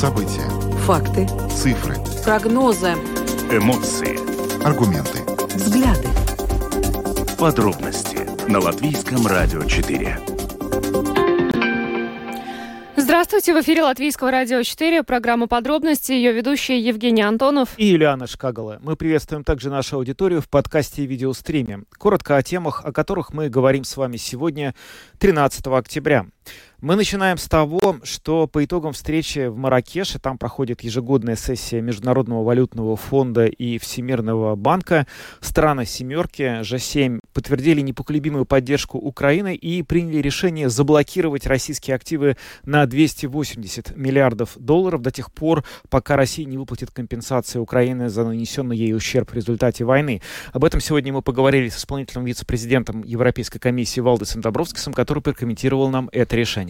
События. Факты. Цифры. Прогнозы. Эмоции. Аргументы. Взгляды. Подробности на Латвийском радио 4. Здравствуйте, в эфире Латвийского радио 4, программа «Подробности», ее ведущие Евгений Антонов и Юлиана Шкагала. Мы приветствуем также нашу аудиторию в подкасте и видеостриме. Коротко о темах, о которых мы говорим с вами сегодня, 13 октября. Мы начинаем с того, что по итогам встречи в Маракеше, там проходит ежегодная сессия Международного валютного фонда и Всемирного банка, страны «семерки» G7 подтвердили непоколебимую поддержку Украины и приняли решение заблокировать российские активы на 280 миллиардов долларов до тех пор, пока Россия не выплатит компенсации Украины за нанесенный ей ущерб в результате войны. Об этом сегодня мы поговорили с исполнительным вице-президентом Европейской комиссии Валдесом Добровскисом, который прокомментировал нам это решение.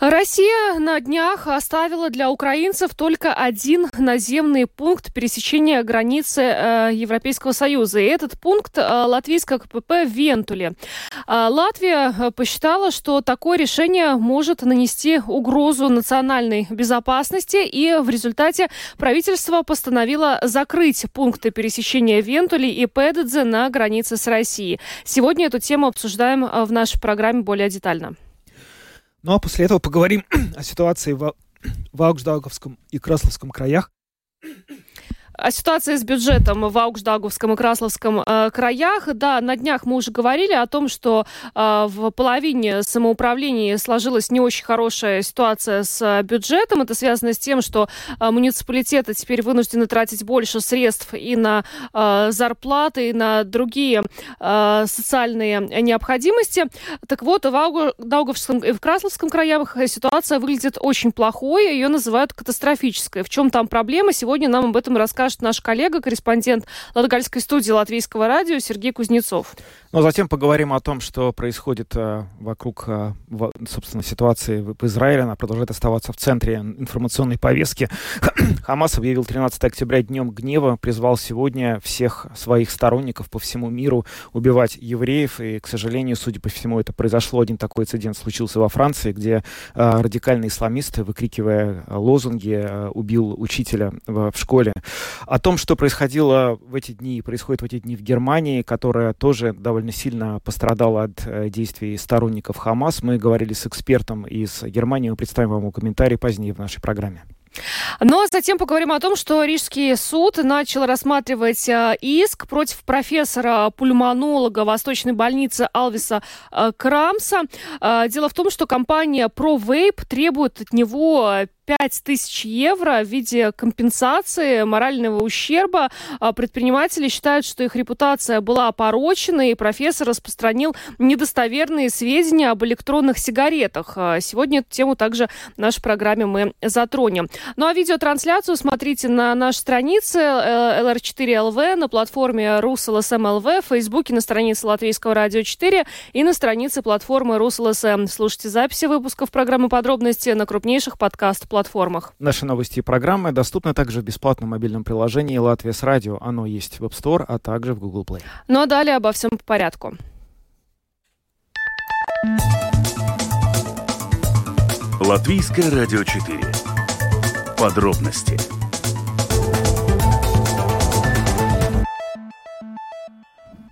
Россия на днях оставила для украинцев только один наземный пункт пересечения границы э, Европейского Союза. И этот пункт э, латвийского КПП в Вентуле. Э, Латвия посчитала, что такое решение может нанести угрозу национальной безопасности, и в результате правительство постановило закрыть пункты пересечения Вентули и Педедзе на границе с Россией. Сегодня эту тему обсуждаем э, в нашей программе более детально. Ну а после этого поговорим о ситуации в, в Аугждауговском и Красловском краях. О ситуации с бюджетом в Аугждаговском и Красловском э, краях. Да, на днях мы уже говорили о том, что э, в половине самоуправлений сложилась не очень хорошая ситуация с бюджетом. Это связано с тем, что э, муниципалитеты теперь вынуждены тратить больше средств и на э, зарплаты, и на другие э, социальные необходимости. Так вот, в Аугждауговском и в Красловском краях ситуация выглядит очень плохой. Ее называют катастрофической. В чем там проблема? Сегодня нам об этом расскажет расскажет наш коллега, корреспондент Латгальской студии Латвийского радио Сергей Кузнецов. Ну, а затем поговорим о том, что происходит э, вокруг, э, собственно, ситуации в, Израиле. Она продолжает оставаться в центре информационной повестки. Хамас объявил 13 октября днем гнева, призвал сегодня всех своих сторонников по всему миру убивать евреев. И, к сожалению, судя по всему, это произошло. Один такой инцидент случился во Франции, где э, радикальные исламисты, выкрикивая лозунги, убил учителя в, школе. О том, что происходило в эти дни, происходит в эти дни в Германии, которая тоже довольно сильно пострадала от э, действий сторонников Хамас, мы говорили с экспертом из Германии. Мы представим вам его комментарий позднее в нашей программе. Ну а затем поговорим о том, что Рижский суд начал рассматривать э, иск против профессора-пульмонолога Восточной больницы Алвиса э, Крамса. Дело в том, что компания ProVape требует от него 5 тысяч евро в виде компенсации морального ущерба. Предприниматели считают, что их репутация была опорочена, и профессор распространил недостоверные сведения об электронных сигаретах. Сегодня эту тему также в нашей программе мы затронем. Ну а видеотрансляцию смотрите на нашей странице LR4LV, э, на платформе RusLSM.LV, в Фейсбуке на странице Латвийского радио 4 и на странице платформы RusLSM. Слушайте записи выпусков программы «Подробности» на крупнейших подкаст-платформах. Наши новости и программы доступны также в бесплатном мобильном приложении «Латвия с радио». Оно есть в App Store, а также в Google Play. Ну а далее обо всем по порядку. Латвийское радио 4 Подробности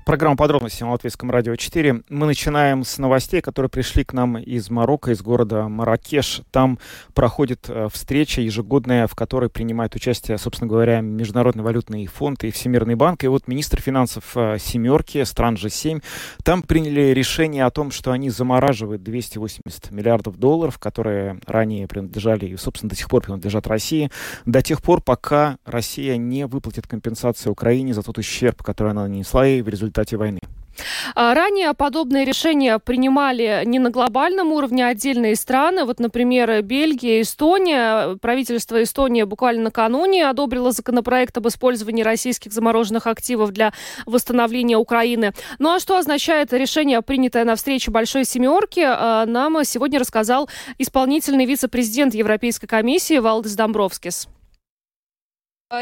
Программа «Подробности» на Латвийском радио 4. Мы начинаем с новостей, которые пришли к нам из Марокко, из города Маракеш. Там проходит э, встреча ежегодная, в которой принимает участие, собственно говоря, Международный валютный фонд и Всемирный банк. И вот министр финансов э, «семерки», стран G7, там приняли решение о том, что они замораживают 280 миллиардов долларов, которые ранее принадлежали и, собственно, до сих пор принадлежат России, до тех пор, пока Россия не выплатит компенсацию Украине за тот ущерб, который она нанесла ей в результате результате войны. А, ранее подобные решения принимали не на глобальном уровне, отдельные страны. Вот, например, Бельгия, Эстония. Правительство Эстонии буквально накануне одобрило законопроект об использовании российских замороженных активов для восстановления Украины. Ну а что означает решение, принятое на встрече Большой Семерки, а, нам сегодня рассказал исполнительный вице-президент Европейской комиссии Валдис Домбровскис.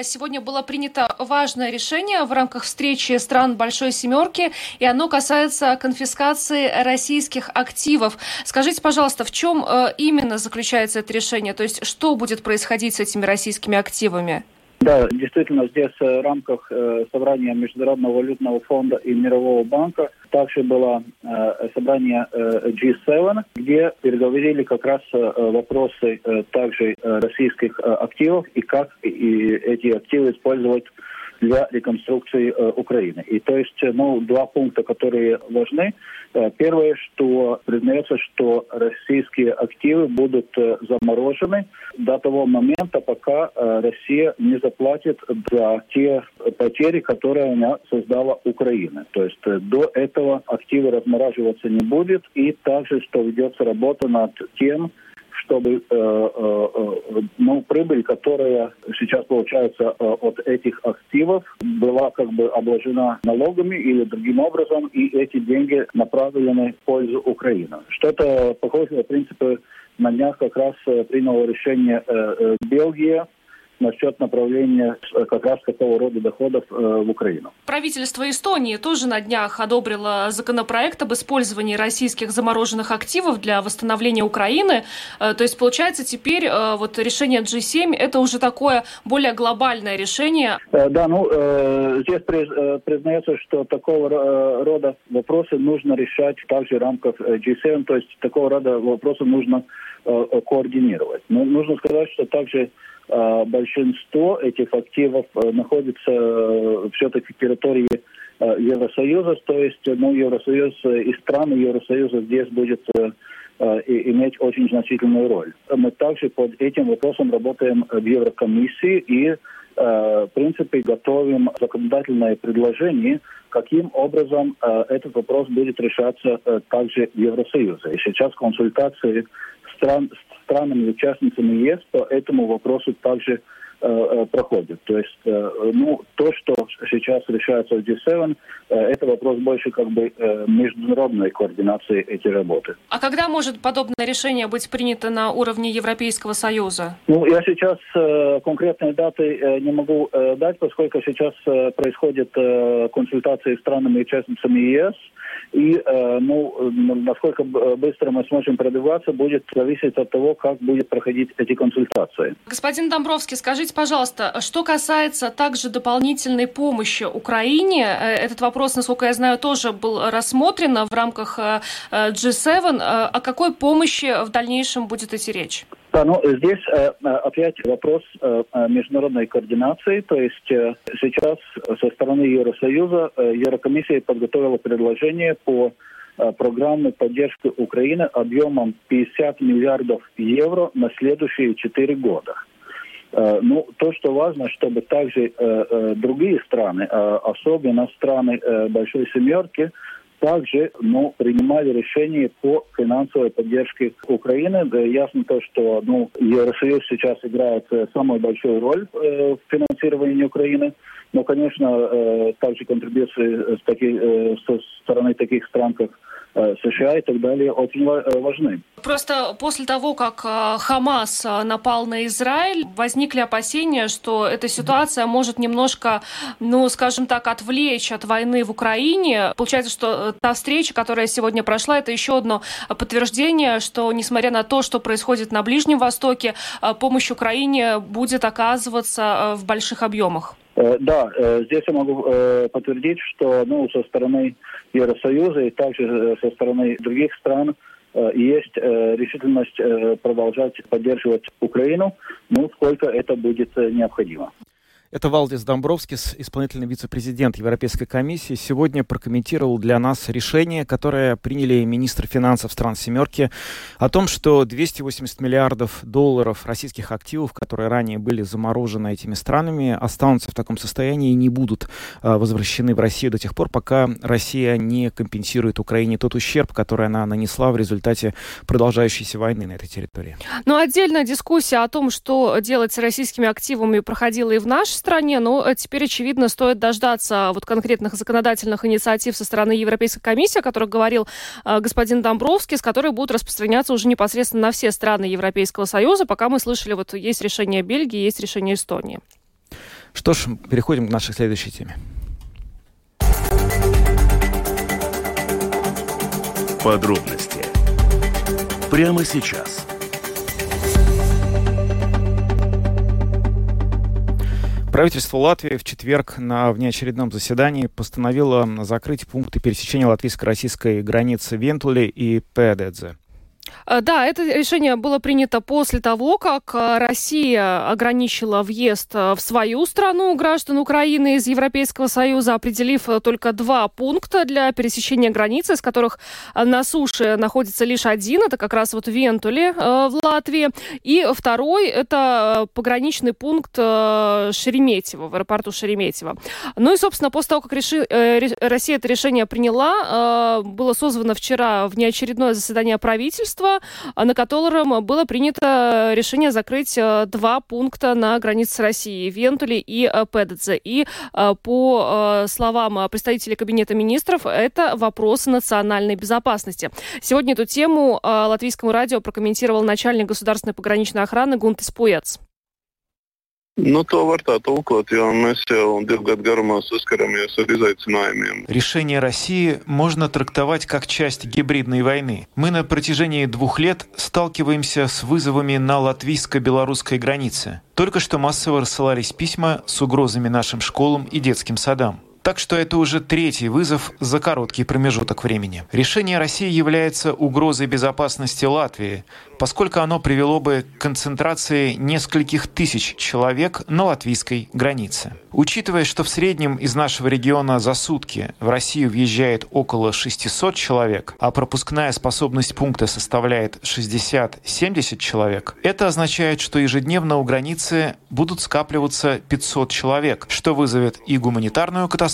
Сегодня было принято важное решение в рамках встречи стран Большой Семерки, и оно касается конфискации российских активов. Скажите, пожалуйста, в чем э, именно заключается это решение? То есть что будет происходить с этими российскими активами? Да, действительно, здесь э, в рамках э, собрания Международного валютного фонда и Мирового банка также было э, собрание э, G7, где переговорили как раз вопросы также российских активов и как и эти активы использовать для реконструкции Украины. И то есть, ну, два пункта, которые важны. Э, первое, что признается, что российские активы будут э, заморожены до того момента, пока э, Россия не заплатит за те потери, которые она создала Украина. То есть до этого активы размораживаться не будет. И также, что ведется работа над тем, чтобы э, э, э, ну, прибыль, которая сейчас получается от этих активов, была как бы обложена налогами или другим образом, и эти деньги направлены в пользу Украины. Что-то похожее, в принципе, на днях как раз приняло решение Бельгия насчет направления э, как раз такого рода доходов э, в Украину. Правительство Эстонии тоже на днях одобрило законопроект об использовании российских замороженных активов для восстановления Украины. Э, то есть, получается, теперь вот решение G7 это уже такое более глобальное решение. Да, ну, здесь признается, что такого рода вопросы нужно решать также в рамках G7, то есть такого рода вопросы нужно координировать. Но нужно сказать, что также большинство этих активов э, находится э, все-таки в территории э, Евросоюза, то есть ну, Евросоюз и страны Евросоюза здесь будет иметь очень значительную роль. Мы также под этим вопросом работаем в Еврокомиссии и в принципе, готовим законодательное предложение, каким образом этот вопрос будет решаться также в Евросоюзе. И сейчас консультации стран, странами участницами ЕС по этому вопросу также э, э, проходит. То есть, э, ну, то, что сейчас решается в G7, это вопрос больше как бы международной координации этой работы. А когда может подобное решение быть принято на уровне Европейского Союза? Ну, я сейчас конкретные даты не могу дать, поскольку сейчас происходят консультации с странами участницами ЕС. И э, ну, насколько быстро мы сможем продвигаться, будет зависеть от того, как будет проходить эти консультации. Господин Домбровский, скажите, пожалуйста, что касается также дополнительной помощи Украине, э, этот вопрос, насколько я знаю, тоже был рассмотрен в рамках э, G7. О какой помощи в дальнейшем будет идти речь? Да, ну здесь э, опять вопрос э, международной координации. То есть э, сейчас со стороны Евросоюза э, Еврокомиссия подготовила предложение по э, программе поддержки Украины объемом 50 миллиардов евро на следующие 4 года. Э, ну, то, что важно, чтобы также э, э, другие страны, особенно страны Большой Семерки, также ну, принимали решения по финансовой поддержке Украины. Да, ясно то, что ну, Евросоюз сейчас играет самую большую роль э, в финансировании Украины. Но, конечно, э, также контрибуции с таки, э, со стороны таких стран, как США и так далее очень э, важны. Просто после того, как э, Хамас напал на Израиль, возникли опасения, что эта ситуация может немножко, ну, скажем так, отвлечь от войны в Украине. Получается, что та встреча, которая сегодня прошла, это еще одно подтверждение, что, несмотря на то, что происходит на Ближнем Востоке, помощь Украине будет оказываться в больших объемах. Да, здесь я могу подтвердить, что ну, со стороны Евросоюза и также э, со стороны других стран э, есть э, решительность продолжать поддерживать Украину, ну, сколько это будет необходимо. Это Валдис Домбровскис, исполнительный вице-президент Европейской комиссии, сегодня прокомментировал для нас решение, которое приняли министры финансов стран «семерки», о том, что 280 миллиардов долларов российских активов, которые ранее были заморожены этими странами, останутся в таком состоянии и не будут а, возвращены в Россию до тех пор, пока Россия не компенсирует Украине тот ущерб, который она нанесла в результате продолжающейся войны на этой территории. Но отдельная дискуссия о том, что делать с российскими активами, проходила и в нашей стране, но теперь, очевидно, стоит дождаться вот конкретных законодательных инициатив со стороны Европейской комиссии, о которых говорил э, господин Домбровский, с которой будут распространяться уже непосредственно на все страны Европейского Союза. Пока мы слышали, вот есть решение Бельгии, есть решение Эстонии. Что ж, переходим к нашей следующей теме. Подробности прямо сейчас. Правительство Латвии в четверг на внеочередном заседании постановило закрыть пункты пересечения латвийско-российской границы Вентули и Педедзе. Э, да, это решение было принято после того, как э, Россия ограничила въезд э, в свою страну граждан Украины из Европейского Союза, определив только два пункта для пересечения границы, из которых на суше находится лишь один, это как раз вот Вентули в Латвии, и второй это пограничный пункт Шереметьево, в аэропорту Шереметьево. Ну и, собственно, после того, как реши, Россия это решение приняла, было созвано вчера внеочередное заседание правительства, правительства, на котором было принято решение закрыть э, два пункта на границе с Россией, Вентули и э, Педедзе. И э, по словам представителей Кабинета министров, это вопрос национальной безопасности. Сегодня эту тему латвийскому радио прокомментировал начальник государственной пограничной охраны Гунтис Пуец. Nu, to var tā tulkot, jo mēs jau divu gadu. Решение России можно трактовать как часть гибридной войны. Мы на протяжении двух лет сталкиваемся с вызовами на латвийско-белорусской границе. Только что массово рассылались письма с угрозами нашим школам и детским садам. Так что это уже третий вызов за короткий промежуток времени. Решение России является угрозой безопасности Латвии, поскольку оно привело бы к концентрации нескольких тысяч человек на латвийской границе. Учитывая, что в среднем из нашего региона за сутки в Россию въезжает около 600 человек, а пропускная способность пункта составляет 60-70 человек, это означает, что ежедневно у границы будут скапливаться 500 человек, что вызовет и гуманитарную катастрофу,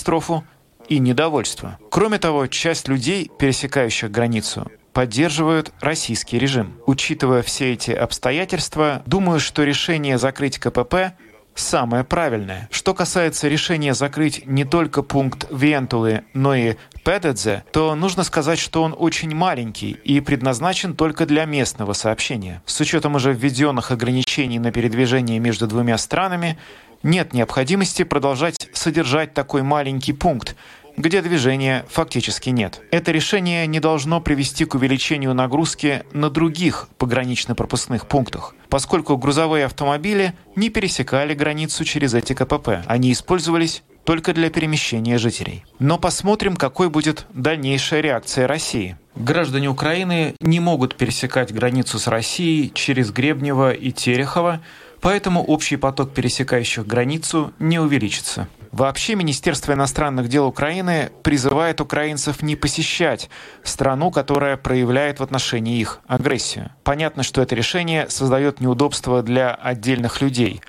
и недовольство. Кроме того, часть людей, пересекающих границу, поддерживают российский режим. Учитывая все эти обстоятельства, думаю, что решение закрыть КПП самое правильное. Что касается решения закрыть не только пункт Вентулы, но и Педедзе, то нужно сказать, что он очень маленький и предназначен только для местного сообщения. С учетом уже введенных ограничений на передвижение между двумя странами, нет необходимости продолжать содержать такой маленький пункт, где движения фактически нет. Это решение не должно привести к увеличению нагрузки на других погранично-пропускных пунктах, поскольку грузовые автомобили не пересекали границу через эти КПП. Они использовались только для перемещения жителей. Но посмотрим, какой будет дальнейшая реакция России. Граждане Украины не могут пересекать границу с Россией через Гребнево и Терехово, поэтому общий поток пересекающих границу не увеличится. Вообще Министерство иностранных дел Украины призывает украинцев не посещать страну, которая проявляет в отношении их агрессию. Понятно, что это решение создает неудобства для отдельных людей.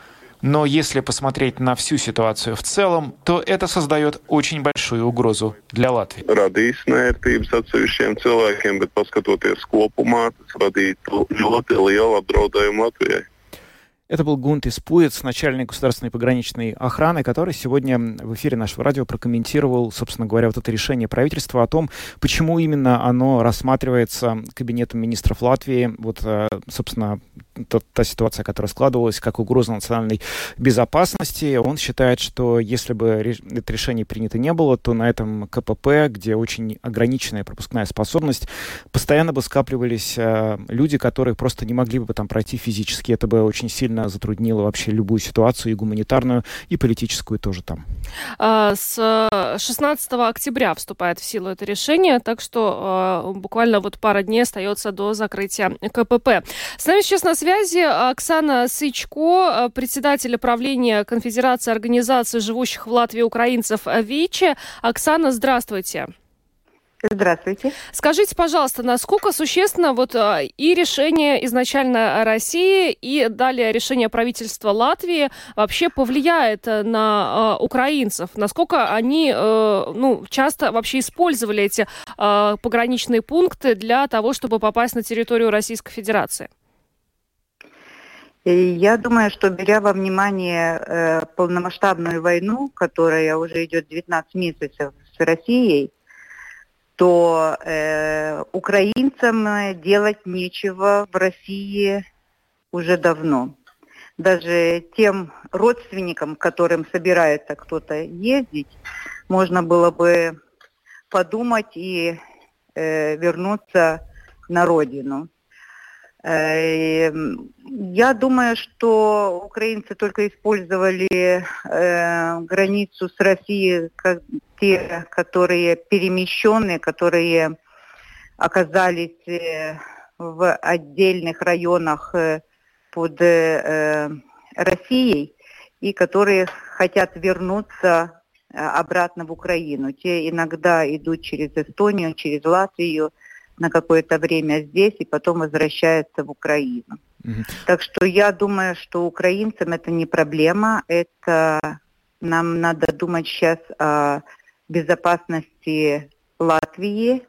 Но если посмотреть на всю ситуацию в целом, то это создает очень большую угрозу для Латвии. Это был Гунт Испуец, начальник государственной пограничной охраны, который сегодня в эфире нашего радио прокомментировал, собственно говоря, вот это решение правительства о том, почему именно оно рассматривается Кабинетом министров Латвии, вот, э, собственно, та, та ситуация, которая складывалась, как угроза национальной безопасности. Он считает, что если бы это решение принято не было, то на этом КПП, где очень ограниченная пропускная способность, постоянно бы скапливались э, люди, которые просто не могли бы там пройти физически. Это бы очень сильно сильно затруднило вообще любую ситуацию, и гуманитарную, и политическую тоже там. А, с 16 октября вступает в силу это решение, так что а, буквально вот пара дней остается до закрытия КПП. С нами сейчас на связи Оксана Сычко, председатель правления Конфедерации организаций живущих в Латвии украинцев ВИЧи. Оксана, здравствуйте. Здравствуйте. Скажите, пожалуйста, насколько существенно вот а, и решение изначально России, и далее решение правительства Латвии вообще повлияет на э, украинцев? Насколько они э, ну, часто вообще использовали эти э, пограничные пункты для того, чтобы попасть на территорию Российской Федерации? Я думаю, что беря во внимание э, полномасштабную войну, которая уже идет 19 месяцев с Россией, то э, украинцам делать нечего в России уже давно. даже тем родственникам, которым собирается кто-то ездить, можно было бы подумать и э, вернуться на родину. Э, я думаю, что украинцы только использовали э, границу с Россией как те, которые перемещенные, которые оказались э, в отдельных районах э, под Россией и которые хотят вернуться обратно в Украину. Те иногда идут через Эстонию, через Латвию на какое-то время здесь и потом возвращаются в Украину. Так что я думаю, что украинцам это не проблема, это нам надо думать сейчас о безопасности Латвии,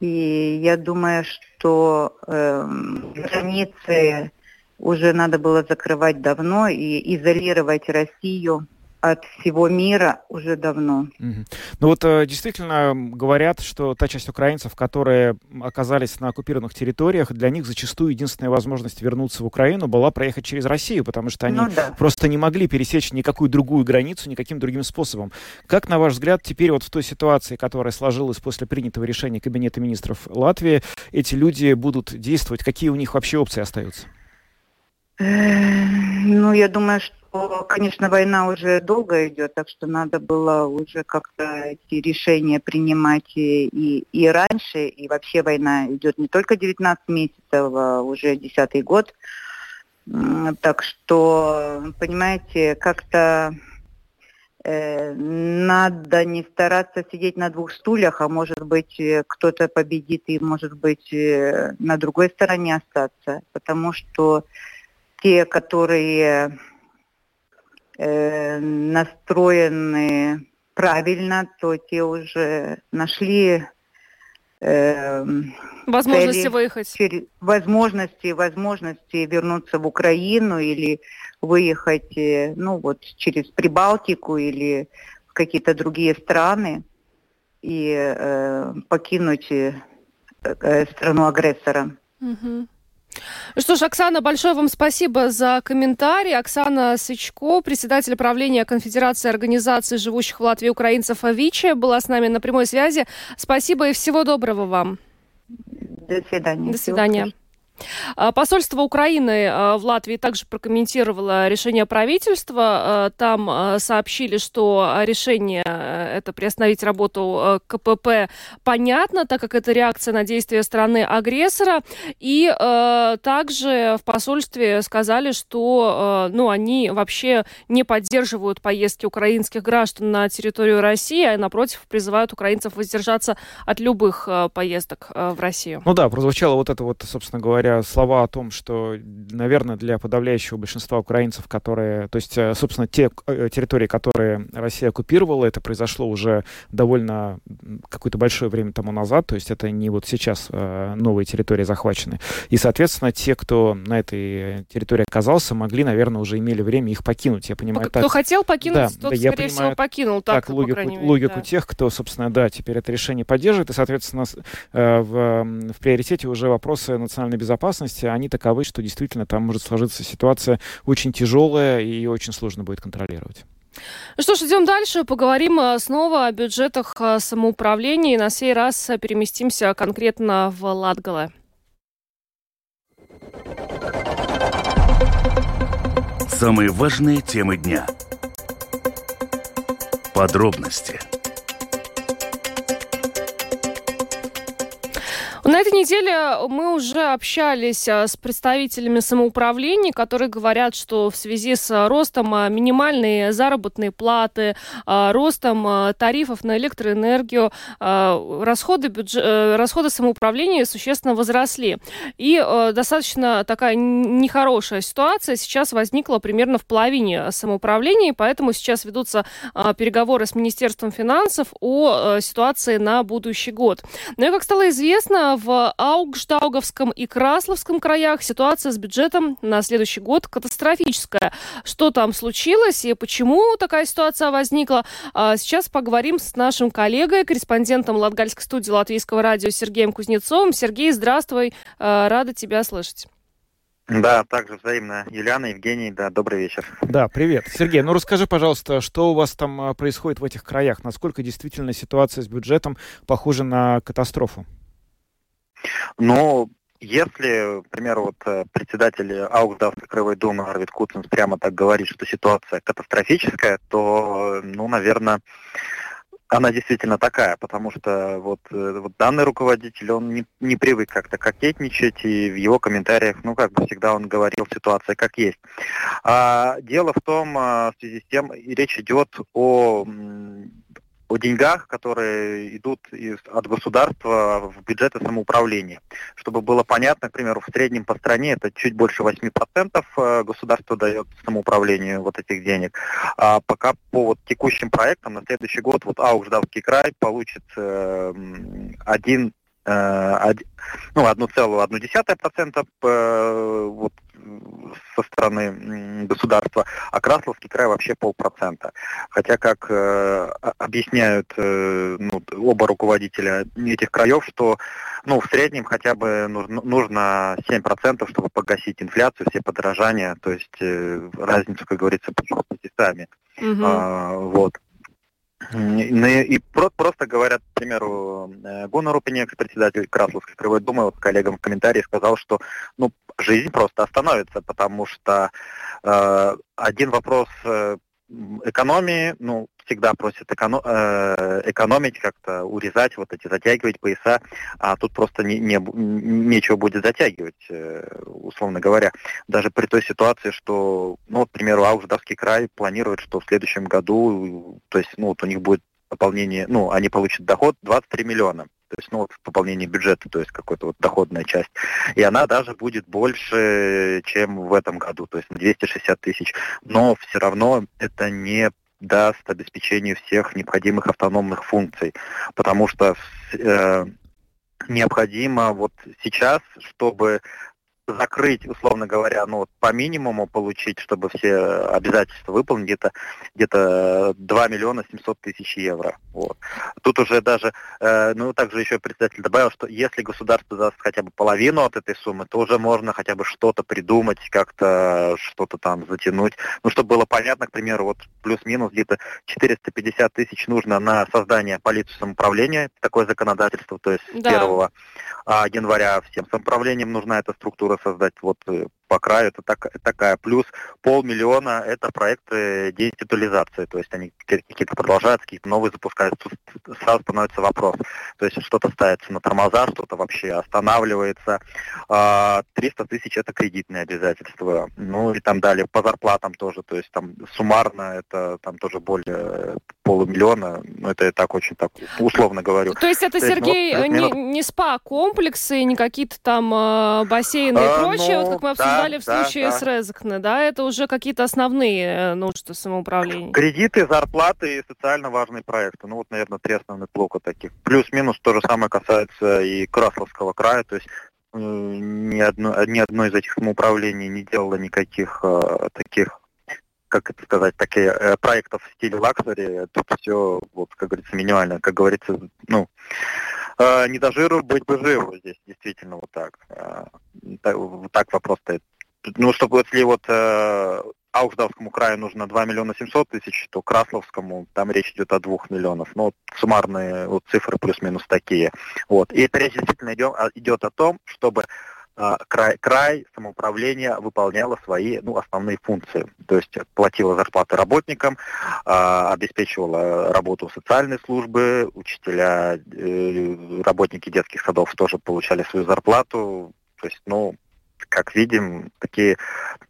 и я думаю, что э, границы уже надо было закрывать давно и изолировать Россию от всего мира уже давно. Ну вот э, действительно говорят, что та часть украинцев, которые оказались на оккупированных территориях, для них зачастую единственная возможность вернуться в Украину была проехать через Россию, потому что они ну, да. просто не могли пересечь никакую другую границу никаким другим способом. Как, на ваш взгляд, теперь вот в той ситуации, которая сложилась после принятого решения Кабинета министров Латвии, эти люди будут действовать? Какие у них вообще опции остаются? Ну, я думаю, что, конечно, война уже долго идет, так что надо было уже как-то эти решения принимать и, и, и раньше, и вообще война идет не только 19 месяцев, а уже десятый год. Так что, понимаете, как-то э, надо не стараться сидеть на двух стульях, а может быть кто-то победит и может быть э, на другой стороне остаться, потому что те, которые э, настроены правильно, то те уже нашли э, возможности цели, выехать. Возможности, возможности вернуться в Украину или выехать, э, ну вот через Прибалтику или в какие-то другие страны и э, покинуть э, э страну агрессора. Угу. Что ж, Оксана, большое вам спасибо за комментарий. Оксана Сычко, председатель правления Конфедерации организаций живущих в Латвии украинцев АВИЧи, была с нами на прямой связи. Спасибо и всего доброго вам. До свидания. До свидания. А, посольство Украины а, в Латвии также прокомментировало решение правительства. А, там сообщили, что решение это приостановить работу КПП понятно, так как это реакция на действия страны-агрессора. И также в посольстве сказали, что ну, они вообще не поддерживают поездки украинских граждан на территорию России, а напротив призывают украинцев воздержаться от любых поездок в Россию. Ну да, прозвучало вот это вот, собственно говоря, говоря, слова о том, что, наверное, для подавляющего большинства украинцев, которые, то есть, э, собственно, те э, территории, которые Россия оккупировала, это произошло уже довольно какое-то большое время тому назад, то есть это не вот сейчас э, новые территории захвачены. И, соответственно, те, кто на этой территории оказался, могли, наверное, уже имели время их покинуть. Я понимаю, кто так... хотел покинуть, да, тот, да, скорее понимаю, всего, покинул. Так, так логику, мере, логику да. тех, кто, собственно, да, теперь это решение поддерживает, и, соответственно, в, в приоритете уже вопросы национальной безопасности безопасности, они таковы, что действительно там может сложиться ситуация очень тяжелая и очень сложно будет контролировать. Ну что ж, идем дальше. Поговорим э, снова о бюджетах э, самоуправления. И на сей раз переместимся конкретно в Латгале. Самые важные темы дня. Подробности – На этой неделе мы уже общались а, с представителями самоуправлений, которые говорят, что в связи с ростом а, минимальной заработной платы, а, ростом тарифов на электроэнергию, расходы, бюджет, э, расходы самоуправления существенно возросли. И достаточно такая нехорошая ситуация сейчас возникла примерно в половине самоуправлений, поэтому сейчас ведутся переговоры с Министерством финансов о ситуации на будущий год. Но и, как стало известно, в Аугштауговском и Красловском краях ситуация с бюджетом на следующий год катастрофическая. Что там случилось и почему такая ситуация возникла, а, сейчас поговорим с нашим коллегой, корреспондентом Латгальской студии Латвийского радио Сергеем Кузнецовым. Сергей, здравствуй, а, рада тебя слышать. Да, также взаимно. Юлиана, Евгений, да, добрый вечер. Да, привет. Сергей, ну расскажи, пожалуйста, что у вас там а, происходит в этих краях? Насколько действительно ситуация с бюджетом похожа на катастрофу? Ну, если, к примеру, вот э, председатель Аугдавской краевой думы Арвид Куцинс прямо так говорит, что ситуация катастрофическая, то, ну, наверное, она действительно такая, потому что вот, э, вот данный руководитель, он не, не привык как-то кокетничать, и в его комментариях, ну, как бы всегда он говорил ситуация как есть. А, дело в том, а, в связи с тем, речь идет о о деньгах, которые идут из, от государства в бюджеты самоуправления. Чтобы было понятно, к примеру, в среднем по стране это чуть больше 8% э, государство дает самоуправлению вот этих денег. А пока по вот текущим проектам на следующий год вот Аугждавский край получит э, один э, ну, 1,1% э, вот, со стороны государства, а Красловский край вообще полпроцента. Хотя, как э, объясняют э, ну, оба руководителя этих краев, что ну, в среднем хотя бы нужно, нужно 7%, чтобы погасить инфляцию, все подорожания, то есть э, разницу, как говорится, почувствуйте сами. Угу. А, вот. Ну и просто говорят, к примеру, э, Гуннар Рупинекс, председатель Красловской краевой думы, вот коллегам в комментарии сказал, что ну, жизнь просто остановится, потому что э, один вопрос э, экономии, ну, всегда просят эконом, э, экономить, как-то урезать вот эти, затягивать пояса, а тут просто не, не, нечего будет затягивать, э, условно говоря. Даже при той ситуации, что, ну, вот, к примеру, Ауждавский край планирует, что в следующем году, то есть, ну, вот у них будет пополнение, ну, они получат доход 23 миллиона то есть, ну, вот пополнение бюджета, то есть какая-то вот доходная часть. И она даже будет больше, чем в этом году, то есть на 260 тысяч. Но все равно это не даст обеспечению всех необходимых автономных функций, потому что э, необходимо вот сейчас, чтобы закрыть, условно говоря, ну вот по минимуму получить, чтобы все обязательства выполнить, где-то где-то 2 миллиона 700 тысяч евро. Вот. Тут уже даже, э, ну также еще председатель добавил, что если государство даст хотя бы половину от этой суммы, то уже можно хотя бы что-то придумать, как-то что-то там затянуть. Ну, чтобы было понятно, к примеру, вот плюс-минус где-то 450 тысяч нужно на создание полиции самоуправления, такое законодательство, то есть да. 1 а, января всем самоуправлением нужна эта структура создать. Вот э, по краю это так, такая. Плюс полмиллиона – это проекты деинституализации, то есть они какие-то продолжаются, какие-то новые запускаются. Тут сразу становится вопрос. То есть что-то ставится на тормоза, что-то вообще останавливается. 300 а, тысяч – это кредитные обязательства. Ну и там далее по зарплатам тоже, то есть там суммарно это там тоже более полумиллиона, ну это я так очень так условно говорю. То есть это, То Сергей, есть, ну, вот, не, не спа-комплексы, не какие-то там э, бассейны а, и прочее, ну, вот как мы обсуждали обсуждали да, в случае да. с Резакне, да? Это уже какие-то основные э, нужды самоуправления. Кредиты, зарплаты и социально важные проекты. Ну вот, наверное, три основных блока таких. Плюс-минус то же самое касается и Красловского края, то есть э, ни одно, ни одно из этих самоуправлений не делало никаких э, таких как это сказать, такие э, проектов в стиле лаксери, тут все, вот, как говорится, минимально, как говорится, ну, э, не до жиру быть бы живу здесь, действительно, вот так. Э, так, так вопрос стоит. Ну, чтобы если вот э, Аугдавскому краю нужно 2 миллиона 700 тысяч, то Красловскому там речь идет о 2 миллионов. Ну, вот суммарные вот, цифры плюс-минус такие. Вот. И это речь действительно идет, идет о том, чтобы а, край, край самоуправления выполняло свои ну, основные функции. То есть платила зарплаты работникам, а, обеспечивала работу социальной службы, учителя, э, работники детских садов тоже получали свою зарплату. То есть, ну, как видим, такие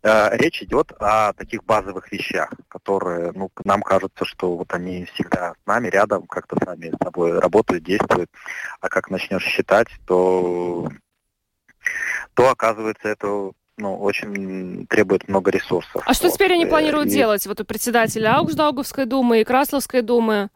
э, речь идет о таких базовых вещах, которые, ну, нам кажется, что вот они всегда с нами рядом, как-то сами с собой работают, действуют, а как начнешь считать, то то оказывается это ну, очень требует много ресурсов. А что вот. теперь они планируют и... делать? Вот у председателя Аугсдауговской думы и Красловской думы.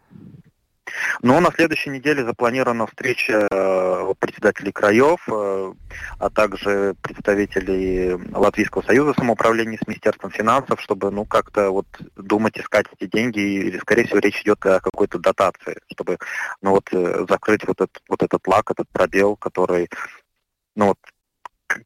Ну, на следующей неделе запланирована встреча э, председателей краев, э, а также представителей Латвийского союза самоуправления с Министерством финансов, чтобы, ну, как-то вот думать, искать эти деньги, или, скорее всего, речь идет о какой-то дотации, чтобы, ну, вот, э, закрыть вот этот, вот этот лак, этот пробел, который, ну, вот,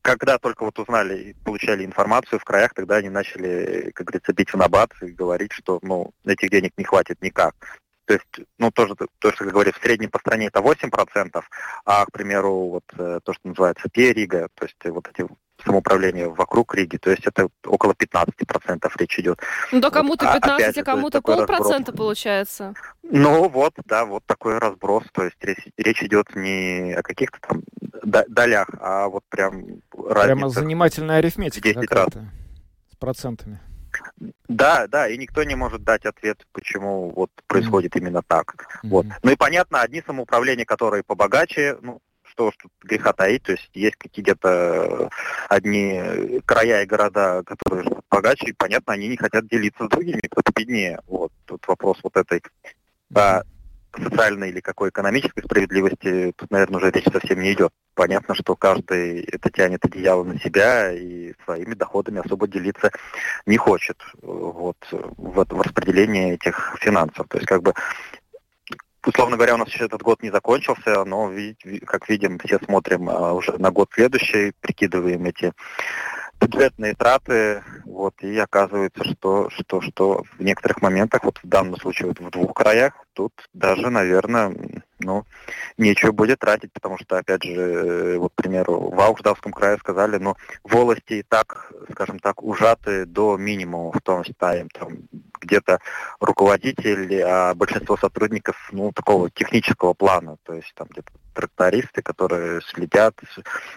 когда только вот узнали и получали информацию в краях, тогда они начали, как говорится, бить в набат и говорить, что ну, этих денег не хватит никак. То есть, ну, тоже, то, что, как говорится, в среднем по стране это 8%, а, к примеру, вот э, то, что называется Перига, то есть вот эти самоуправления вокруг Риги, то есть это около 15% речь идет. Ну да кому-то 15, вот, а, а кому-то полпроцента получается. Ну вот, да, вот такой разброс, то есть речь, речь идет не о каких-то там долях, а вот прям Прямо занимательная арифметика 10 раз. с процентами. Да, да, и никто не может дать ответ, почему вот происходит mm-hmm. именно так. Mm-hmm. Вот. Ну и понятно, одни самоуправления, которые побогаче, ну, что ж тут греха таить, то есть есть какие-то одни края и города, которые богаче, и понятно, они не хотят делиться с другими, кто-то беднее. Вот тут вопрос вот этой а, социальной или какой экономической справедливости тут, наверное, уже речь совсем не идет. Понятно, что каждый это тянет одеяло на себя и своими доходами особо делиться не хочет вот, в, распределении этих финансов. То есть как бы условно говоря, у нас еще этот год не закончился, но, как видим, все смотрим а, уже на год следующий, прикидываем эти бюджетные траты, вот, и оказывается, что, что, что в некоторых моментах, вот в данном случае вот в двух краях, тут даже, наверное, ну, нечего будет тратить, потому что, опять же, э, вот, к примеру, в Аушдавском крае сказали, ну, волости и так, скажем так, ужаты до минимума в том числе, там, где-то руководитель, а большинство сотрудников, ну, такого технического плана, то есть там где-то трактористы, которые следят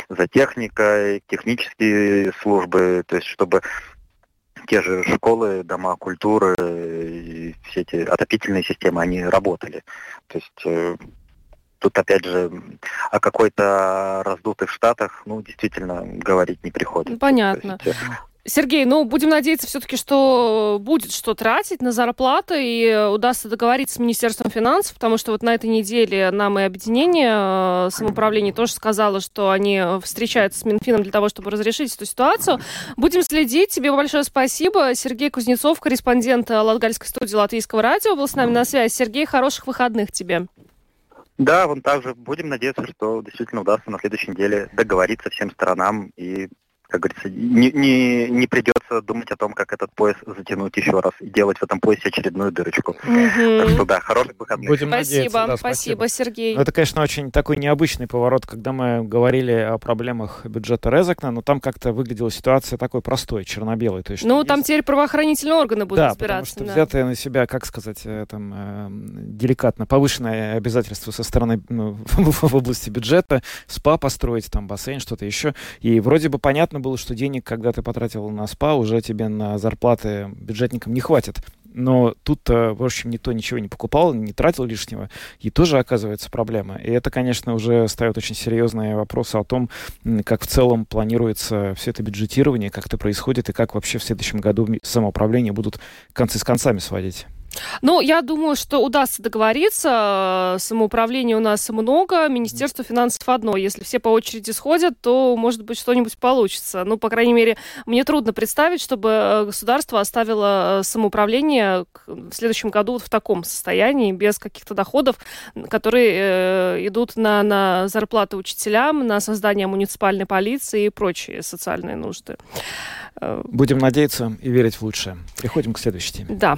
за техникой, технические службы, то есть чтобы те же школы, дома культуры все эти отопительные системы, они работали. То есть э, тут опять же о какой-то раздутых штатах, ну, действительно, говорить не приходится. Понятно. Есть, э, Сергей, ну, будем надеяться все-таки, что будет что тратить на зарплаты и удастся договориться с Министерством финансов, потому что вот на этой неделе нам и объединение э, самоуправления тоже сказало, что они встречаются с Минфином для того, чтобы разрешить эту ситуацию. Будем следить. Тебе большое спасибо. Сергей Кузнецов, корреспондент Латгальской студии Латвийского радио, был с нами на связи. Сергей, хороших выходных тебе. Да, вон также будем надеяться, что действительно удастся на следующей неделе договориться всем сторонам и как говорится, не, не, не придется думать о том, как этот пояс затянуть еще раз и делать в этом поясе очередную дырочку. Угу. Так что да, хороших выходных. Будем спасибо, да, спасибо, спасибо, Сергей. Ну, это, конечно, очень такой необычный поворот, когда мы говорили о проблемах бюджета Резакна, но там как-то выглядела ситуация такой простой, черно-белой. То есть, ну, там есть... теперь правоохранительные органы будут да, разбираться. потому что да. взятые на себя, как сказать, э, там, э, деликатно, повышенное обязательство со стороны ну, в области бюджета, СПА построить, там, бассейн, что-то еще. И вроде бы понятно было, что денег, когда ты потратил на СПА, уже тебе на зарплаты бюджетникам не хватит. Но тут, в общем, никто ничего не покупал, не тратил лишнего, и тоже оказывается проблема. И это, конечно, уже ставит очень серьезные вопросы о том, как в целом планируется все это бюджетирование, как это происходит, и как вообще в следующем году самоуправление будут концы с концами сводить. Ну, я думаю, что удастся договориться. Самоуправления у нас много, Министерство финансов одно. Если все по очереди сходят, то, может быть, что-нибудь получится. Ну, по крайней мере, мне трудно представить, чтобы э, государство оставило э, самоуправление в следующем году вот в таком состоянии, без каких-то доходов, которые э, идут на, на зарплаты учителям, на создание муниципальной полиции и прочие социальные нужды. Будем надеяться и верить в лучшее. Переходим к следующей теме. Да.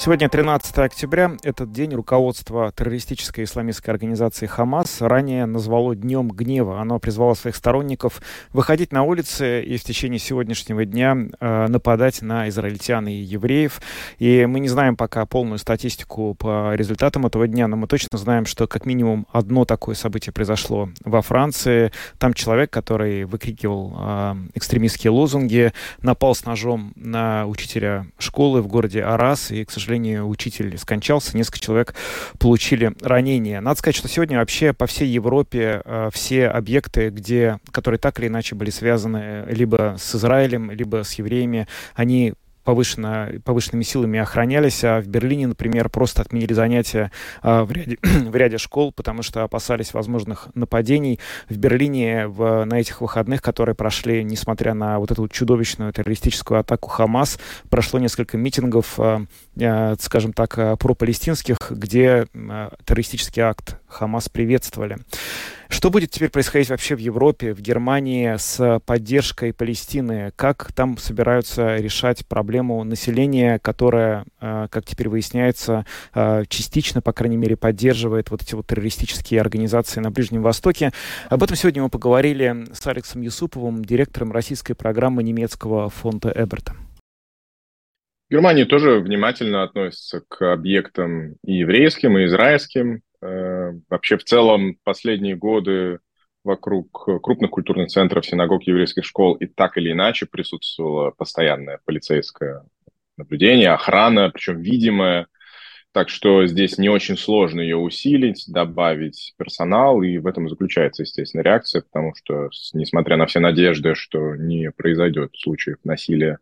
Сегодня 13 октября. Этот день руководство террористической исламистской организации «Хамас» ранее назвало Днем гнева. Оно призвало своих сторонников выходить на улицы и в течение сегодняшнего дня э, нападать на израильтян и евреев. И мы не знаем пока полную статистику по результатам этого дня, но мы точно знаем, что как минимум одно такое событие произошло во Франции. Там человек, который выкрикивал э, экстремистские лозунги, напал с ножом на учителя школы в городе Арас и, к сожалению, сожалению, учитель скончался, несколько человек получили ранения. Надо сказать, что сегодня вообще по всей Европе э, все объекты, где, которые так или иначе были связаны либо с Израилем, либо с евреями, они повышенно, повышенными силами охранялись, а в Берлине, например, просто отменили занятия а, в ряде, в ряде школ, потому что опасались возможных нападений. В Берлине в, на этих выходных, которые прошли, несмотря на вот эту чудовищную террористическую атаку Хамас, прошло несколько митингов, а, а, скажем так, а, пропалестинских, где а, террористический акт Хамас приветствовали. Что будет теперь происходить вообще в Европе, в Германии с поддержкой Палестины? Как там собираются решать проблему населения, которое, э, как теперь выясняется, э, частично, по крайней мере, поддерживает вот эти вот террористические организации на Ближнем Востоке? Об этом сегодня мы поговорили с Алексом Юсуповым, директором российской программы немецкого фонда Эберта. Германия тоже внимательно относится к объектам и еврейским, и израильским. Э, вообще в целом последние годы вокруг крупных культурных центров, синагог, еврейских школ и так или иначе присутствовало постоянное полицейское наблюдение, охрана, причем видимая. Так что здесь не очень сложно ее усилить, добавить персонал, и в этом заключается, естественно, реакция, потому что, несмотря на все надежды, что не произойдет случаев насилия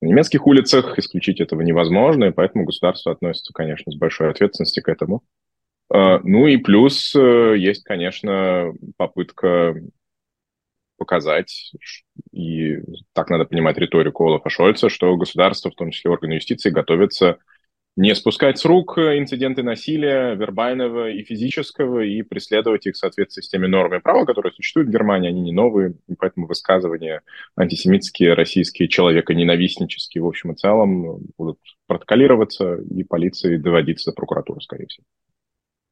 на немецких улицах, исключить этого невозможно, и поэтому государство относится, конечно, с большой ответственностью к этому. А, ну и плюс э, есть, конечно, попытка показать, и так надо понимать риторику Олафа Шольца, что государство, в том числе органы юстиции, готовится не спускать с рук инциденты насилия вербального и физического и преследовать их в соответствии с теми нормами права, которые существуют в Германии, они не новые, и поэтому высказывания антисемитские, российские, человеконенавистнические, в общем и целом, будут протоколироваться и полиции доводиться до прокуратуры, скорее всего.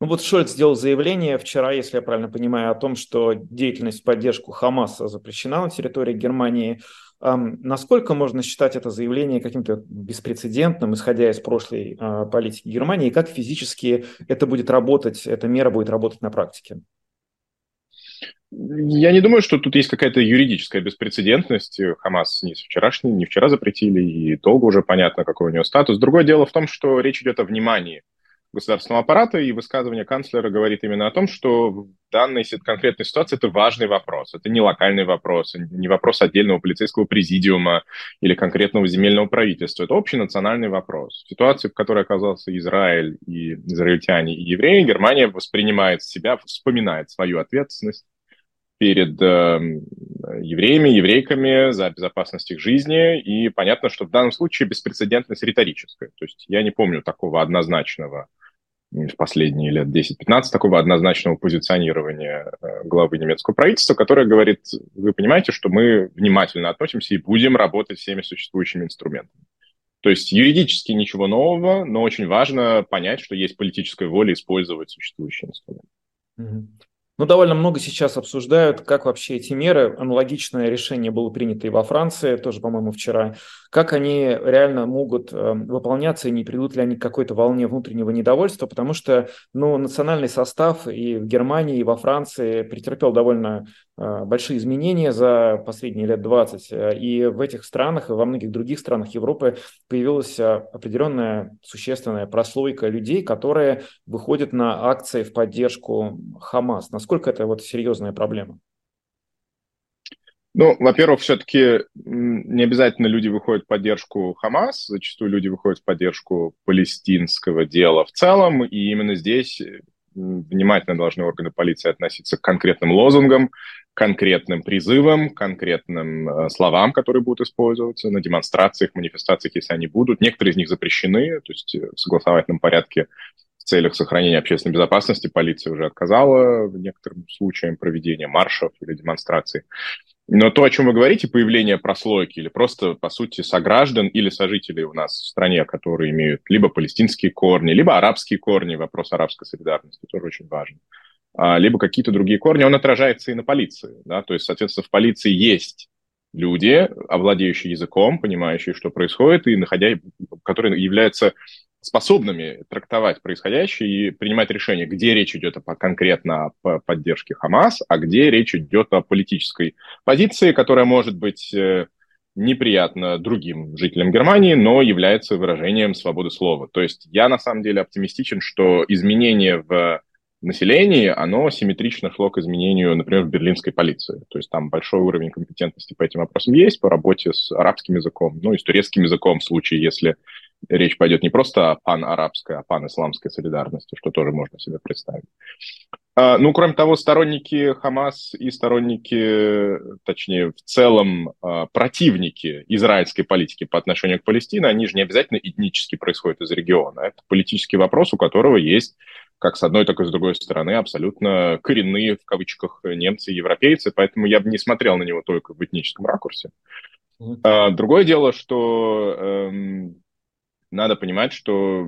Ну вот Шольц сделал заявление вчера, если я правильно понимаю, о том, что деятельность в поддержку Хамаса запрещена на территории Германии. Насколько можно считать это заявление каким-то беспрецедентным, исходя из прошлой а, политики Германии, и как физически это будет работать, эта мера будет работать на практике? Я не думаю, что тут есть какая-то юридическая беспрецедентность. Хамас не вчерашний, не вчера запретили, и долго уже понятно, какой у него статус. Другое дело в том, что речь идет о внимании государственного аппарата, и высказывание канцлера говорит именно о том, что в данной конкретной ситуации это важный вопрос. Это не локальный вопрос, не вопрос отдельного полицейского президиума или конкретного земельного правительства. Это общенациональный вопрос. В ситуации, в которой оказался Израиль и израильтяне и евреи, Германия воспринимает себя, вспоминает свою ответственность перед э, евреями, еврейками за безопасность их жизни. И понятно, что в данном случае беспрецедентность риторическая. То есть я не помню такого однозначного в последние лет 10-15 такого однозначного позиционирования э, главы немецкого правительства, которое говорит, вы понимаете, что мы внимательно относимся и будем работать всеми существующими инструментами. То есть юридически ничего нового, но очень важно понять, что есть политическая воля использовать существующие инструменты. Ну, довольно много сейчас обсуждают, как вообще эти меры, аналогичное решение было принято и во Франции, тоже, по-моему, вчера, как они реально могут э, выполняться и не придут ли они к какой-то волне внутреннего недовольства, потому что, ну, национальный состав и в Германии, и во Франции претерпел довольно э, большие изменения за последние лет 20, э, и в этих странах, и во многих других странах Европы появилась определенная существенная прослойка людей, которые выходят на акции в поддержку Хамас. Насколько это вот серьезная проблема? Ну, во-первых, все-таки не обязательно люди выходят в поддержку Хамас, зачастую люди выходят в поддержку палестинского дела в целом, и именно здесь внимательно должны органы полиции относиться к конкретным лозунгам, конкретным призывам, конкретным э, словам, которые будут использоваться на демонстрациях, манифестациях, если они будут. Некоторые из них запрещены, то есть в согласовательном порядке целях сохранения общественной безопасности полиция уже отказала в некоторым случаям проведения маршев или демонстраций. Но то, о чем вы говорите, появление прослойки или просто, по сути, сограждан или сожителей у нас в стране, которые имеют либо палестинские корни, либо арабские корни, вопрос арабской солидарности тоже очень важен, а, либо какие-то другие корни, он отражается и на полиции. Да? То есть, соответственно, в полиции есть люди, овладеющие языком, понимающие, что происходит, и находя, которые являются способными трактовать происходящее и принимать решение, где речь идет о, конкретно о поддержке Хамас, а где речь идет о политической позиции, которая может быть э, неприятна другим жителям Германии, но является выражением свободы слова. То есть я на самом деле оптимистичен, что изменения в населении, оно симметрично шло к изменению, например, в берлинской полиции. То есть там большой уровень компетентности по этим вопросам есть, по работе с арабским языком, ну и с турецким языком в случае, если речь пойдет не просто о пан-арабской, а пан-исламской солидарности, что тоже можно себе представить. А, ну, кроме того, сторонники Хамас и сторонники, точнее, в целом а, противники израильской политики по отношению к Палестине, они же не обязательно этнически происходят из региона. Это политический вопрос, у которого есть как с одной, так и с другой стороны абсолютно коренные, в кавычках, немцы и европейцы, поэтому я бы не смотрел на него только в этническом ракурсе. Mm-hmm. Другое дело, что эм, надо понимать, что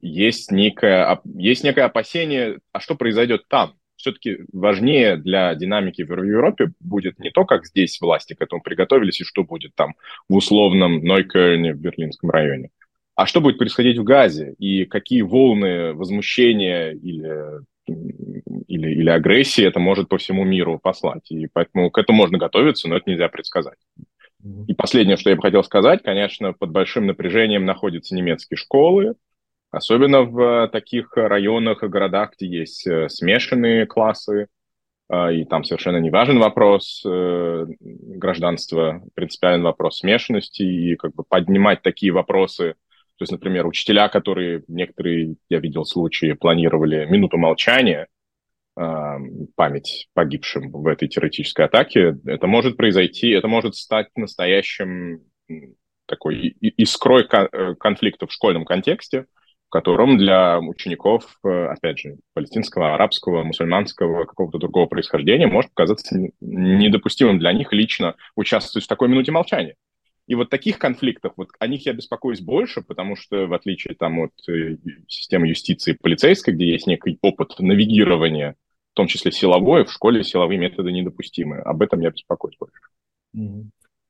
есть некое, есть некое опасение, а что произойдет там? Все-таки важнее для динамики в Европе будет не то, как здесь власти к этому приготовились и что будет там в условном Нойкерне в Берлинском районе, а что будет происходить в Газе и какие волны возмущения или или, или агрессии это может по всему миру послать. И поэтому к этому можно готовиться, но это нельзя предсказать. И последнее, что я бы хотел сказать, конечно, под большим напряжением находятся немецкие школы, особенно в таких районах и городах, где есть э, смешанные классы, э, и там совершенно не важен вопрос э, гражданства, принципиальный вопрос смешанности, и как бы поднимать такие вопросы, то есть, например, учителя, которые некоторые, я видел случаи, планировали минуту молчания, память погибшим в этой террористической атаке, это может произойти, это может стать настоящим такой искрой э, конфликта в школьном контексте, в котором для учеников, э, опять же, палестинского, арабского, мусульманского, какого-то другого происхождения может показаться недопустимым для них лично участвовать в такой минуте молчания. И вот таких конфликтов, вот о них я беспокоюсь больше, потому что в отличие там от э, системы юстиции полицейской, где есть некий опыт навигирования том числе силовое, в школе силовые методы недопустимы. Об этом я беспокоюсь больше.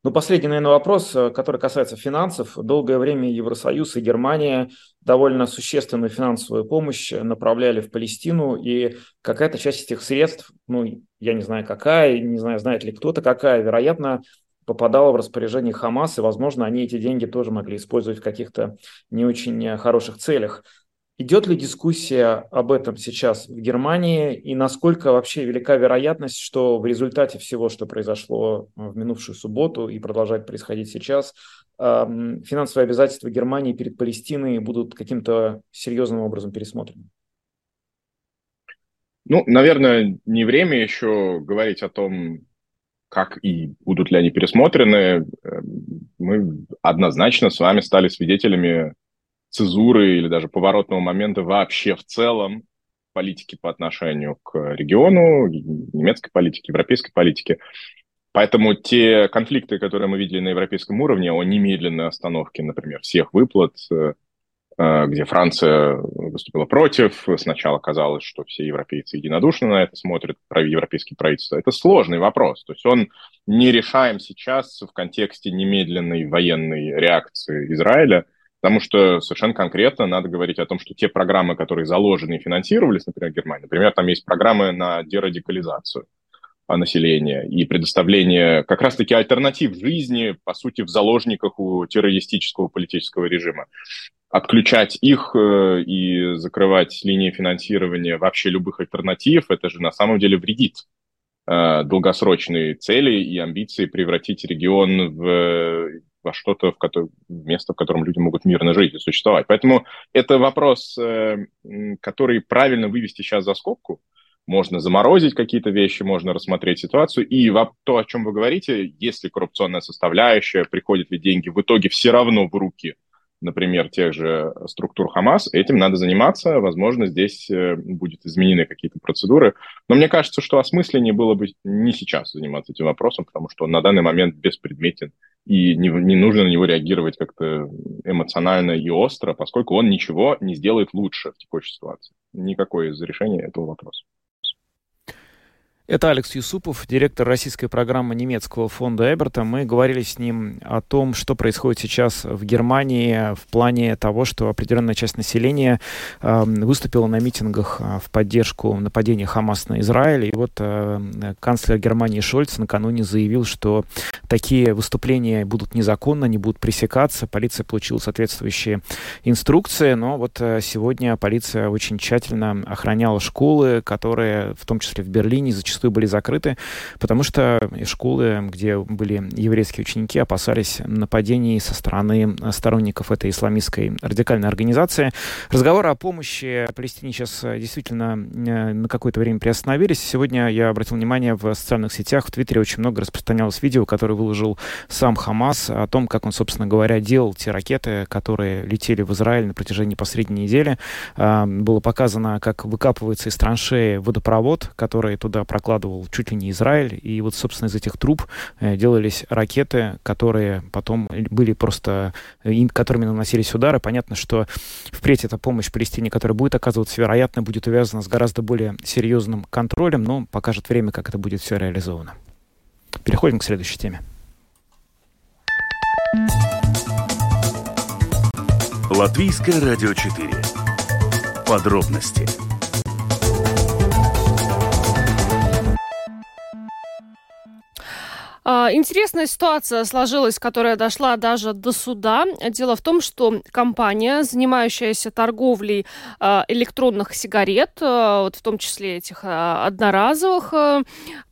Ну, последний, наверное, вопрос, э, который касается финансов. Долгое время Евросоюз и Германия довольно существенную финансовую помощь направляли в Палестину, и какая-то часть этих средств, ну, я не знаю какая, не знаю, знает ли кто-то какая, вероятно, попадала в распоряжение Хамас, и, возможно, они эти деньги тоже могли использовать в каких-то не очень хороших целях. Идет ли дискуссия об этом сейчас в Германии и насколько вообще велика вероятность, что в результате всего, что произошло в минувшую субботу и продолжает происходить сейчас, финансовые обязательства Германии перед Палестиной будут каким-то серьезным образом пересмотрены? Ну, наверное, не время еще говорить о том, как и будут ли они пересмотрены. Мы однозначно с вами стали свидетелями цезуры или даже поворотного момента вообще в целом политики по отношению к региону, немецкой политике, европейской политике. Поэтому те конфликты, которые мы видели на европейском уровне о немедленной остановке, например, всех выплат, э, где Франция выступила против, сначала казалось, что все европейцы единодушно на это смотрят, европейские правительства, это сложный вопрос. То есть он не решаем сейчас в контексте немедленной военной реакции Израиля – Потому что совершенно конкретно надо говорить о том, что те программы, которые заложены и финансировались, например, в Германии, например, там есть программы на дерадикализацию населения и предоставление как раз-таки альтернатив жизни, по сути, в заложниках у террористического политического режима. Отключать их э, и закрывать линии финансирования вообще любых альтернатив, это же на самом деле вредит э, долгосрочные цели и амбиции превратить регион в во что-то, в которое, место, в котором люди могут мирно жить и существовать. Поэтому это вопрос, э, который правильно вывести сейчас за скобку. Можно заморозить какие-то вещи, можно рассмотреть ситуацию. И то, о чем вы говорите, если коррупционная составляющая, приходят ли деньги в итоге все равно в руки например, тех же структур Хамас, этим надо заниматься. Возможно, здесь э, будут изменены какие-то процедуры. Но мне кажется, что осмысленнее было бы не сейчас заниматься этим вопросом, потому что он на данный момент беспредметен, и не, не нужно на него реагировать как-то эмоционально и остро, поскольку он ничего не сделает лучше в текущей ситуации. Никакое из решения этого вопроса. Это Алекс Юсупов, директор российской программы немецкого фонда Эберта. Мы говорили с ним о том, что происходит сейчас в Германии в плане того, что определенная часть населения э, выступила на митингах э, в поддержку нападения Хамас на Израиль. И вот э, канцлер Германии Шольц накануне заявил, что такие выступления будут незаконно, не будут пресекаться. Полиция получила соответствующие инструкции, но вот э, сегодня полиция очень тщательно охраняла школы, которые в том числе в Берлине зачастую зачастую были закрыты, потому что школы, где были еврейские ученики, опасались нападений со стороны сторонников этой исламистской радикальной организации. Разговоры о помощи Палестине сейчас э, действительно э, на какое-то время приостановились. Сегодня я обратил внимание в социальных сетях, в Твиттере очень много распространялось видео, которое выложил сам Хамас о том, как он, собственно говоря, делал те ракеты, которые летели в Израиль на протяжении последней недели. А, было показано, как выкапывается из траншеи водопровод, который туда прокладывается закладывал чуть ли не Израиль. И вот, собственно, из этих труб э, делались ракеты, которые потом были просто, э, которыми наносились удары. Понятно, что впредь эта помощь Палестине, которая будет оказываться, вероятно, будет увязана с гораздо более серьезным контролем, но покажет время, как это будет все реализовано. Переходим к следующей теме. Латвийское радио 4. Подробности интересная ситуация сложилась, которая дошла даже до суда. Дело в том, что компания, занимающаяся торговлей а, электронных сигарет, а, вот в том числе этих одноразовых,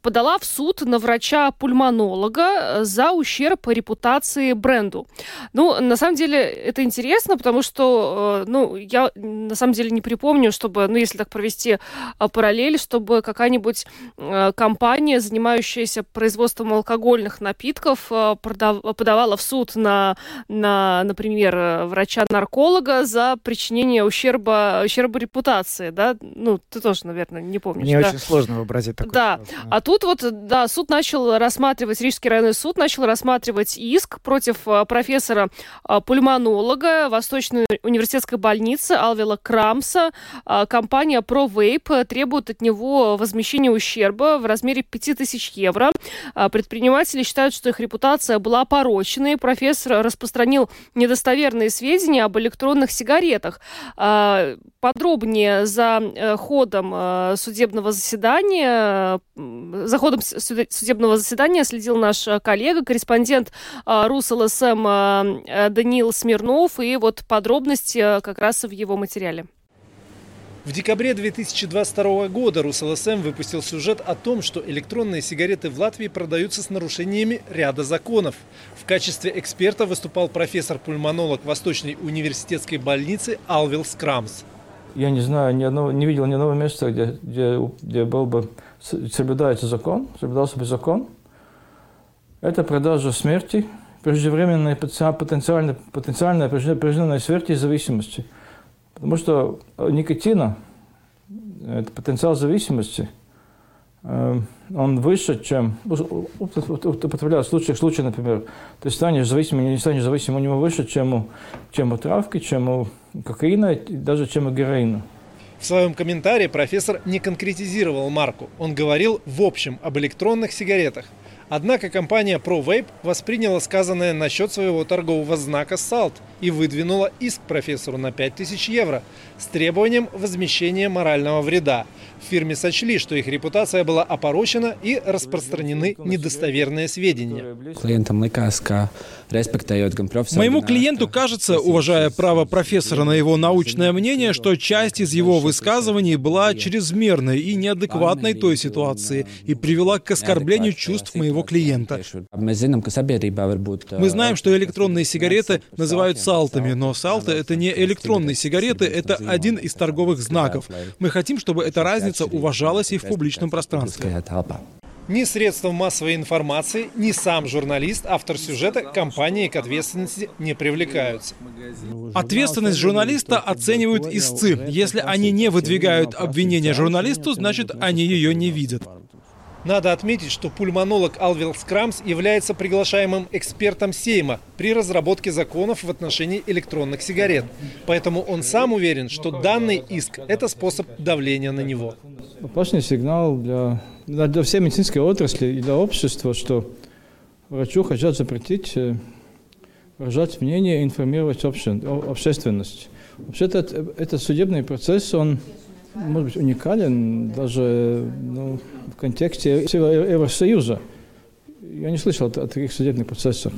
подала в суд на врача-пульмонолога за ущерб репутации бренду. Ну, на самом деле, это интересно, потому что, ну, я на самом деле не припомню, чтобы, ну, если так провести параллель, чтобы какая-нибудь компания, занимающаяся производством алкоголя, алкогольных напитков э, подавала в суд на, на например, врача-нарколога за причинение ущерба, ущерба репутации, да? Ну, ты тоже, наверное, не помнишь. Мне да? очень сложно вообразить такое. Да, а тут вот, да, суд начал рассматривать, Рижский районный суд начал рассматривать иск против э, профессора э, пульмонолога Восточной университетской больницы Алвела Крамса. Компания ProVape требует от него возмещения ущерба в размере 5000 евро. Предприниматель Предприниматели считают, что их репутация была порочной. Профессор распространил недостоверные сведения об электронных сигаретах. А, подробнее за э, ходом э, судебного заседания, за ходом судебного заседания следил наш коллега, корреспондент РусЛСМ Даниил Смирнов. И вот подробности как раз в его материале. В декабре 2022 года РусЛСМ выпустил сюжет о том, что электронные сигареты в Латвии продаются с нарушениями ряда законов. В качестве эксперта выступал профессор-пульмонолог Восточной университетской больницы Алвил Скрамс. Я не знаю, ни одного, не видел ни одного места, где, где, где был бы соблюдается закон, соблюдался бы закон. Это продажа смерти, преждевременная потенциальная, потенциальная преждевременная смерть и зависимости – Потому что никотина, это потенциал зависимости, он выше, чем употребляют в случаях, случае, например, ты станешь зависимым или не станешь зависимым, у него выше, чем у, чем у травки, чем у кокаина, даже чем у героина. В своем комментарии профессор не конкретизировал марку. Он говорил в общем об электронных сигаретах. Однако компания ProVape восприняла сказанное насчет своего торгового знака SALT и выдвинула иск профессору на 5000 евро с требованием возмещения морального вреда. В фирме сочли, что их репутация была опорочена и распространены недостоверные сведения. Моему клиенту кажется, уважая право профессора на его научное мнение, что часть из его высказываний была чрезмерной и неадекватной той ситуации и привела к оскорблению чувств моего клиента. Мы знаем, что электронные сигареты называют салтами, но салты — это не электронные сигареты, это один из торговых знаков. Мы хотим, чтобы эта разница уважалась и в публичном пространстве. Ни средством массовой информации, ни сам журналист, автор сюжета, компании к ответственности не привлекаются. Ответственность журналиста оценивают истцы. Если они не выдвигают обвинения журналисту, значит, они ее не видят. Надо отметить, что пульмонолог Алвил Скрамс является приглашаемым экспертом Сейма при разработке законов в отношении электронных сигарет. Поэтому он сам уверен, что данный иск – это способ давления на него. Опасный сигнал для для всей медицинской отрасли и для общества, что врачу хотят запретить э, выражать мнение, информировать обще, общественность. Вообще-то этот судебный процесс, он может быть уникален даже ну, в контексте всего Евросоюза. Я не слышал о таких судебных процессах.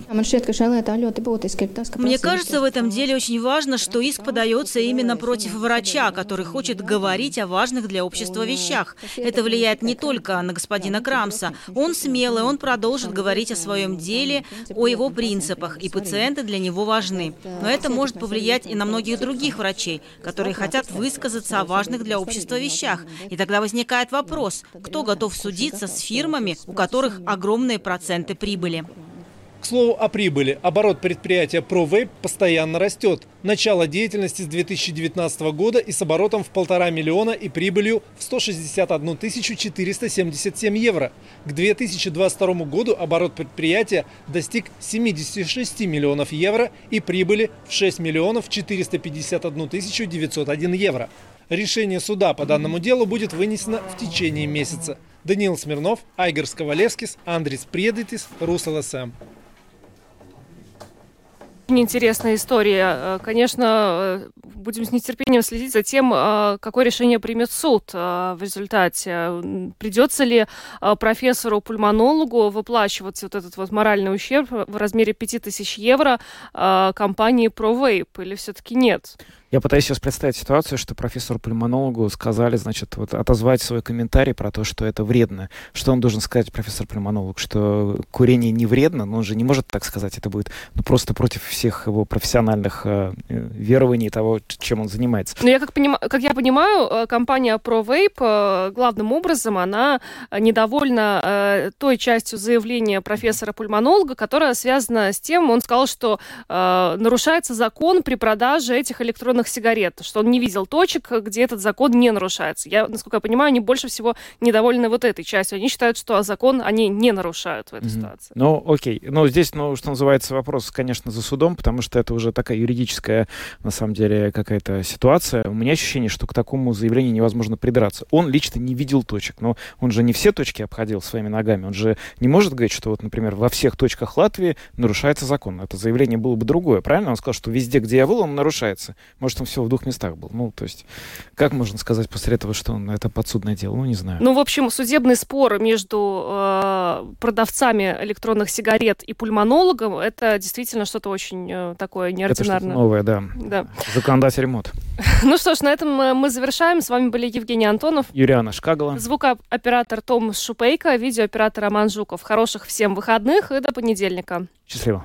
Мне кажется, в этом деле очень важно, что иск подается именно против врача, который хочет говорить о важных для общества вещах. Это влияет не только на господина Крамса. Он смелый, он продолжит говорить о своем деле, о его принципах, и пациенты для него важны. Но это может повлиять и на многих других врачей, которые хотят высказаться о важных для общества вещах. И тогда возникает вопрос, кто готов судиться с фирмами, у которых огромные проценты проценты прибыли. К слову о прибыли. Оборот предприятия ProVape постоянно растет. Начало деятельности с 2019 года и с оборотом в полтора миллиона и прибылью в 161 477 евро. К 2022 году оборот предприятия достиг 76 миллионов евро и прибыли в 6 миллионов 451 901 евро. Решение суда по данному делу будет вынесено в течение месяца. Даниил Смирнов, Айгар Сковалевскис, Андрис Предитис, РусЛСМ. Очень интересная история. Э, конечно, э, будем с нетерпением следить за тем, э, какое решение примет суд в результате. Придется ли профессору-пульмонологу выплачивать вот этот вот моральный ущерб в размере 5000 евро компании ProVape или все-таки нет? Я пытаюсь сейчас представить ситуацию, что профессору-пульмонологу сказали, значит, вот отозвать свой комментарий про то, что это вредно. Что он должен сказать, профессор-пульмонолог? Что курение не вредно, но он же не может так сказать. Это будет ну, просто против всех его профессиональных э, верований того, чем он занимается. Ну, я как, поним... как я понимаю, э, компания ProVape э, главным образом, она недовольна э, той частью заявления профессора-пульмонолога, которая связана с тем, он сказал, что э, нарушается закон при продаже этих электронных электронных сигарет, что он не видел точек, где этот закон не нарушается. Я, насколько я понимаю, они больше всего недовольны вот этой частью. Они считают, что закон они не нарушают в этой mm-hmm. ситуации. Ну, окей. Но здесь, ну, что называется, вопрос, конечно, за судом, потому что это уже такая юридическая, на самом деле, какая-то ситуация. У меня ощущение, что к такому заявлению невозможно придраться. Он лично не видел точек, но он же не все точки обходил своими ногами. Он же не может говорить, что вот, например, во всех точках Латвии нарушается закон. Это заявление было бы другое, правильно? Он сказал, что везде, где я был, он нарушается. Может, он всего в двух местах был. Ну, то есть, как можно сказать после этого, что он это подсудное дело? Ну, не знаю. Ну, в общем, судебный спор между э, продавцами электронных сигарет и пульмонологом, это действительно что-то очень э, такое неординарное. Это новое, да. да. Законодатель мод. Ну что ж, на этом мы завершаем. С вами были Евгений Антонов. Юриана Шкагала. Звукооператор Том Шупейко, видеооператор Роман Жуков. Хороших всем выходных и до понедельника. Счастливо.